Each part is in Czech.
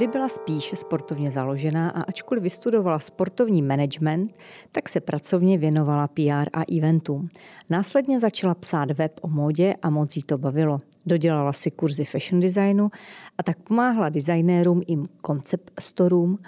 Vždy byla spíše sportovně založená a ačkoliv vystudovala sportovní management, tak se pracovně věnovala PR a eventům. Následně začala psát web o módě a moc jí to bavilo. Dodělala si kurzy fashion designu a tak pomáhla designérům i koncept storům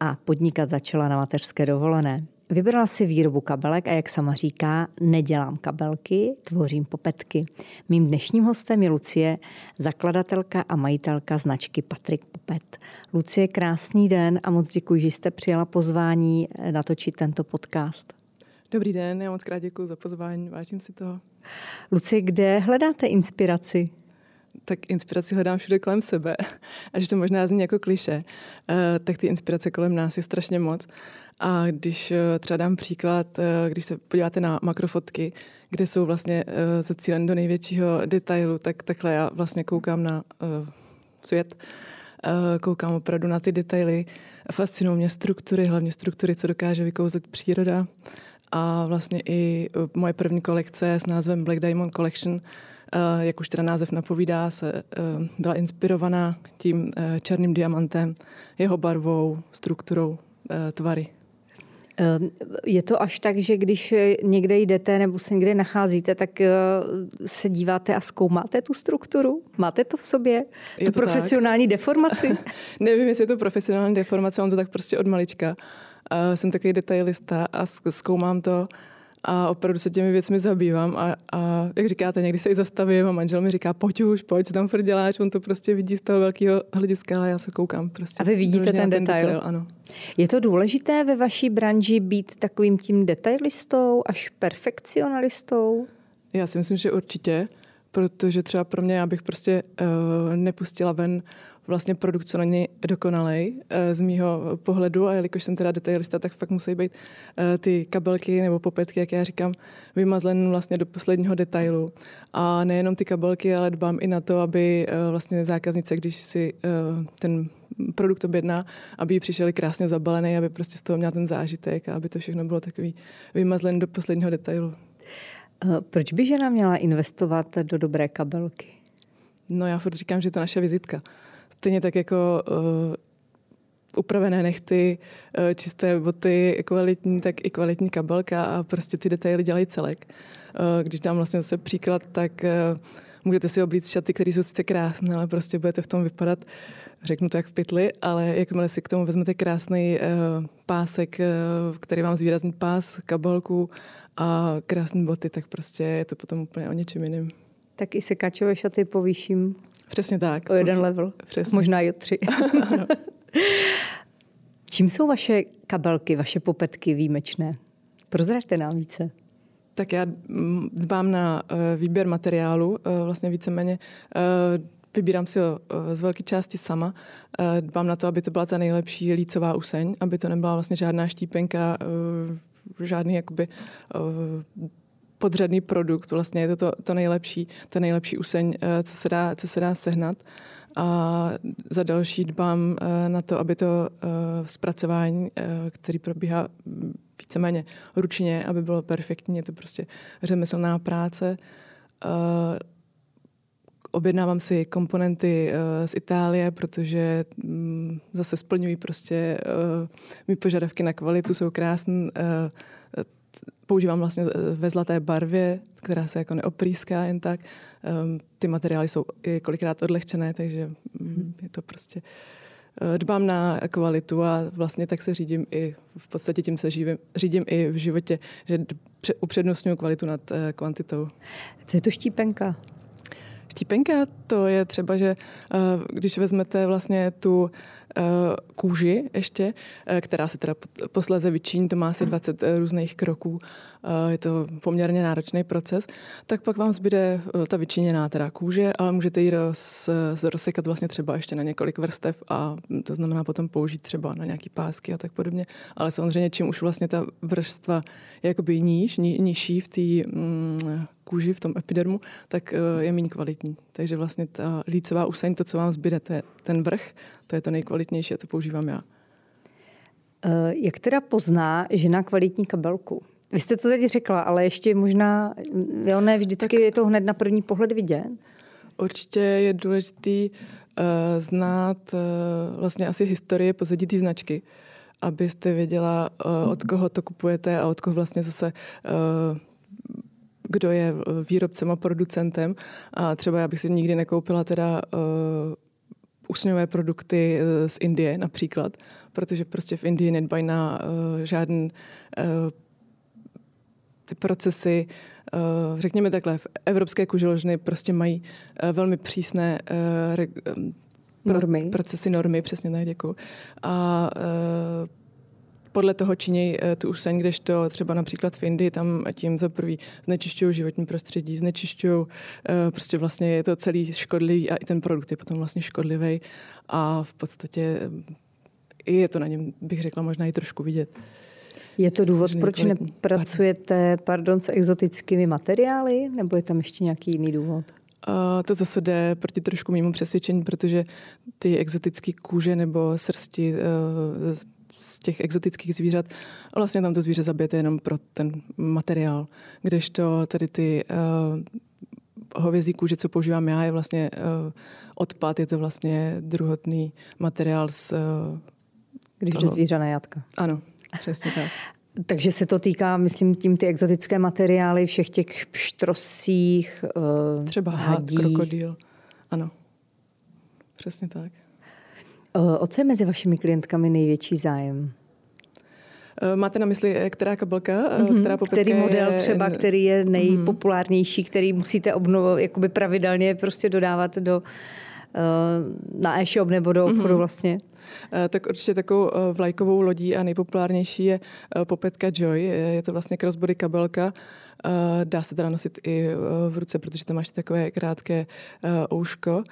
a podnikat začala na mateřské dovolené. Vybrala si výrobu kabelek a jak sama říká, nedělám kabelky, tvořím popetky. Mým dnešním hostem je Lucie, zakladatelka a majitelka značky Patrik Popet. Lucie, krásný den a moc děkuji, že jste přijala pozvání natočit tento podcast. Dobrý den, já moc krát děkuji za pozvání, vážím si toho. Lucie, kde hledáte inspiraci? Tak inspiraci hledám všude kolem sebe. A že to možná zní jako kliše, eh, tak ty inspirace kolem nás je strašně moc. A když eh, třeba dám příklad, eh, když se podíváte na makrofotky, kde jsou vlastně zacíleny do největšího detailu, tak takhle já vlastně koukám na svět, koukám opravdu na ty detaily. Fascinují mě struktury, hlavně struktury, co dokáže vykouzet příroda. A vlastně i moje první kolekce s názvem Black Diamond Collection jak už teda název napovídá, se eh, byla inspirovaná tím eh, černým diamantem, jeho barvou, strukturou, tvary. Je to až tak, že když někde jdete nebo se někde nacházíte, tak se díváte a zkoumáte tu strukturu? Máte to v sobě? Je tu to profesionální tak? deformaci? Nevím, jestli je to profesionální deformace, on to tak prostě od malička. Jsem takový detailista a zkoumám to a opravdu se těmi věcmi zabývám a, a jak říkáte, někdy se i zastavím a manžel mi říká, pojď už, pojď, co tam furt děláš, on to prostě vidí z toho velkého hlediska, ale já se koukám prostě. A vy vidíte ten, ten detail. detail? Ano. Je to důležité ve vaší branži být takovým tím detailistou až perfekcionalistou? Já si myslím, že určitě, protože třeba pro mě, já bych prostě uh, nepustila ven vlastně produkt, co není dokonalej eh, z mýho pohledu a jelikož jsem teda detailista, tak fakt musí být eh, ty kabelky nebo popetky, jak já říkám, vymazlen vlastně do posledního detailu. A nejenom ty kabelky, ale dbám i na to, aby eh, vlastně zákaznice, když si ten produkt objedná, aby ji přišel krásně zabalený, aby prostě z toho měla ten zážitek a aby to všechno bylo takový vymazlen do posledního detailu. Proč by žena měla investovat do dobré kabelky? No já furt říkám, že je to naše vizitka. Stejně tak jako uh, upravené nechty, uh, čisté boty, kvalitní, tak i kvalitní kabelka a prostě ty detaily dělají celek. Uh, když dám vlastně zase příklad, tak uh, můžete si oblít šaty, které jsou sice krásné, ale prostě budete v tom vypadat, řeknu to jak v pytli, ale jakmile si k tomu vezmete krásný uh, pásek, uh, který vám zvýrazní pás, kabelku a krásné boty, tak prostě je to potom úplně o něčem jiným. Tak i sekačové šaty povýším Přesně tak. O jeden level. Přesně. Možná i o tři. Čím jsou vaše kabelky, vaše popetky výjimečné? Prozraďte nám více. Tak já mm, dbám na eh, výběr materiálu, eh, vlastně víceméně eh, vybírám si ho z velké části sama. Dbám na to, aby to byla ta nejlepší lícová useň, aby to nebyla vlastně žádná štípenka, žádný jakoby podřadný produkt, vlastně je to, to, to nejlepší, ta nejlepší useň, eh, co se dá, co se dá sehnat. A za další dbám eh, na to, aby to eh, zpracování, který probíhá víceméně ručně, aby bylo perfektní. Je to prostě řemeslná práce. Objednávám si komponenty z Itálie, protože mm, zase splňují prostě mý požadavky na kvalitu, jsou krásné používám vlastně eh, ve zlaté barvě, která se jako neoprýská jen tak. Um, ty materiály jsou i kolikrát odlehčené, takže um, je to prostě uh, dbám na kvalitu a vlastně tak se řídím i, v podstatě tím se živím, řídím i v životě, že upřednostňuji kvalitu nad uh, kvantitou. Co je to štípenka? Štípenka to je třeba, že uh, když vezmete vlastně tu Eh, kůži ještě, eh, která se teda posléze vyčiní, to má asi 20 eh, různých kroků, je to poměrně náročný proces, tak pak vám zbyde ta vyčiněná teda kůže, ale můžete ji roz, rozsekat vlastně třeba ještě na několik vrstev a to znamená potom použít třeba na nějaký pásky a tak podobně. Ale samozřejmě, čím už vlastně ta vrstva je jakoby níž, ní, nižší v té mm, kůži, v tom epidermu, tak je méně kvalitní. Takže vlastně ta lícová useň, to, co vám zbyde, to je ten vrch, to je to nejkvalitnější a to používám já. Eh, jak teda pozná žena kvalitní kabelku? Vy jste to teď řekla, ale ještě možná, jo, ne vždycky tak, je to hned na první pohled vidět. Určitě je důležitý uh, znát uh, vlastně asi historii pozadí té značky, abyste věděla, uh, od koho to kupujete a od koho vlastně zase uh, kdo je výrobcem a producentem. A třeba já bych si nikdy nekoupila teda uh, usňové produkty z Indie například, protože prostě v Indii nedbají na uh, žádný uh, ty procesy, uh, řekněme takhle, v evropské kuželožny prostě mají uh, velmi přísné uh, normy. procesy, normy, přesně tak, děkuji. A podle toho činějí tu useň, kdežto třeba například v Indii, tam tím za prvý znečišťují životní prostředí, znečišťují, prostě vlastně je to celý škodlivý a i ten produkt je potom vlastně škodlivý a v podstatě je to na něm, bych řekla, možná i trošku vidět. Je to důvod, proč nepracujete pardon, s exotickými materiály, nebo je tam ještě nějaký jiný důvod? Uh, to zase jde proti trošku mému přesvědčení, protože ty exotické kůže nebo srsti uh, z těch exotických zvířat, vlastně tam to zvíře zabijete jenom pro ten materiál, kdežto tady ty uh, hovězí kůže, co používám já, je vlastně uh, odpad, je to vlastně druhotný materiál z uh, Když toho... jde zvíře na jatka. Ano, přesně tak. Takže se to týká, myslím, tím ty exotické materiály, všech těch pštrosích, uh, Třeba hadí. krokodýl. Ano, přesně tak. Uh, o co je mezi vašimi klientkami největší zájem? Uh, máte na mysli, která kabelka, mm-hmm. která Který model je... třeba, který je nejpopulárnější, který musíte obnovovat, jakoby pravidelně prostě dodávat do, na e-shop nebo do obchodu mm-hmm. vlastně? Eh, tak určitě takovou eh, vlajkovou lodí a nejpopulárnější je eh, Popetka Joy. Je to vlastně crossbody kabelka. Dá se teda nosit i v ruce, protože tam máš takové krátké ouško.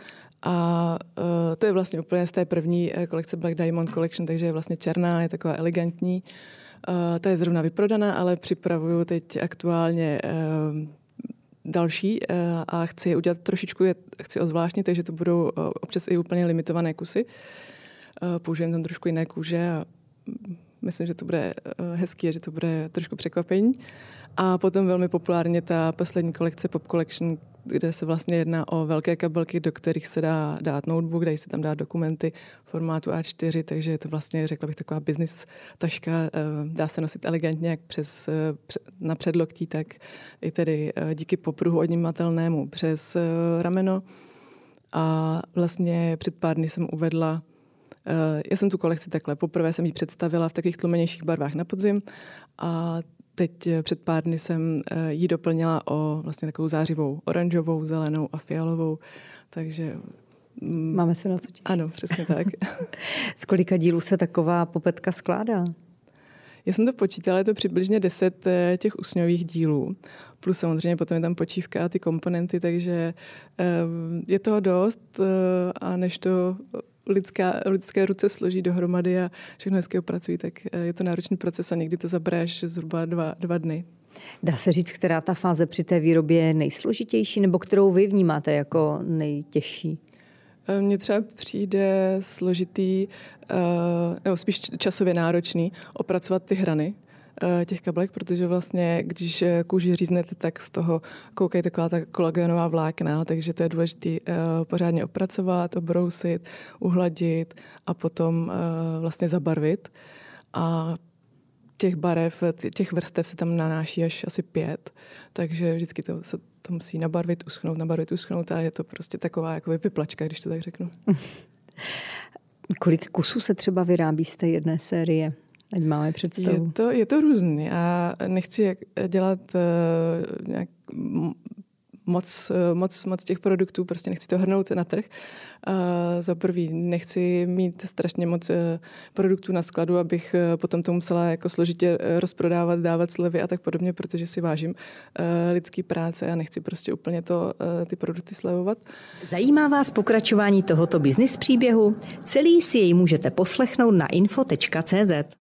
A uh, to je vlastně úplně z té první kolekce Black Diamond Collection, takže je vlastně černá, je taková elegantní. Uh, ta je zrovna vyprodaná, ale připravuju teď aktuálně uh, další uh, a chci je udělat trošičku, je, chci ozvláštnit, takže to budou uh, občas i úplně limitované kusy. Uh, tam trošku jiné kůže a myslím, že to bude hezký a že to bude trošku překvapení. A potom velmi populárně ta poslední kolekce Pop Collection, kde se vlastně jedná o velké kabelky, do kterých se dá dát notebook, dají se tam dát dokumenty formátu A4, takže je to vlastně, řekla bych, taková business taška. Eh, dá se nosit elegantně jak přes, na předloktí, tak i tedy díky popruhu odnímatelnému přes rameno. A vlastně před pár dny jsem uvedla Eh, já jsem tu kolekci takhle, poprvé jsem ji představila v takových tlumenějších barvách na podzim a teď eh, před pár dny jsem eh, ji doplnila o vlastně takovou zářivou oranžovou, zelenou a fialovou, takže mm, Máme se na co těšit. Ano, přesně tak. Z kolika dílů se taková popetka skládá? Já jsem to počítala, je to přibližně 10 těch usňových dílů. Plus samozřejmě potom je tam počívka a ty komponenty, takže je toho dost a než to lidská, lidské ruce složí dohromady a všechno hezky opracují, tak eh, je to náročný proces a někdy to zabere až zhruba dva, dva dny. Dá se říct, která ta fáze při té výrobě je nejsložitější nebo kterou vy vnímáte jako nejtěžší? Eh, mně třeba přijde složitý, eh, nebo spíš časově náročný opracovat ty hrany, těch kabelek, protože vlastně, když eh, kůži říznete, tak z toho koukají taková ta kolagenová vlákna, takže to je důležité uh, pořádně opracovat, obrousit, uhladit a potom vlastně zabarvit. A těch barev, těch vrstev se tam nanáší až asi pět, takže vždycky to se to musí nabarvit, uschnout, nabarvit, uschnout a je to prostě taková jako vypiplačka, když to tak řeknu. Kolik kusů se třeba vyrábí z té jedné série? Ať máme představu. Je to, je to různý a nechci dělat uh, nějak moc, eh, moc, moc těch produktů, prostě nechci to hrnout na trh. Uh, za prvý, nechci mít strašně moc uh, produktů na skladu, abych uh, potom to musela jako složitě rozprodávat, dávat slevy a tak podobně, protože si vážím uh, lidský práce a nechci prostě úplně to, uh, ty produkty slevovat. Zajímá vás pokračování tohoto biznis příběhu? Celý si jej můžete poslechnout na info.cz.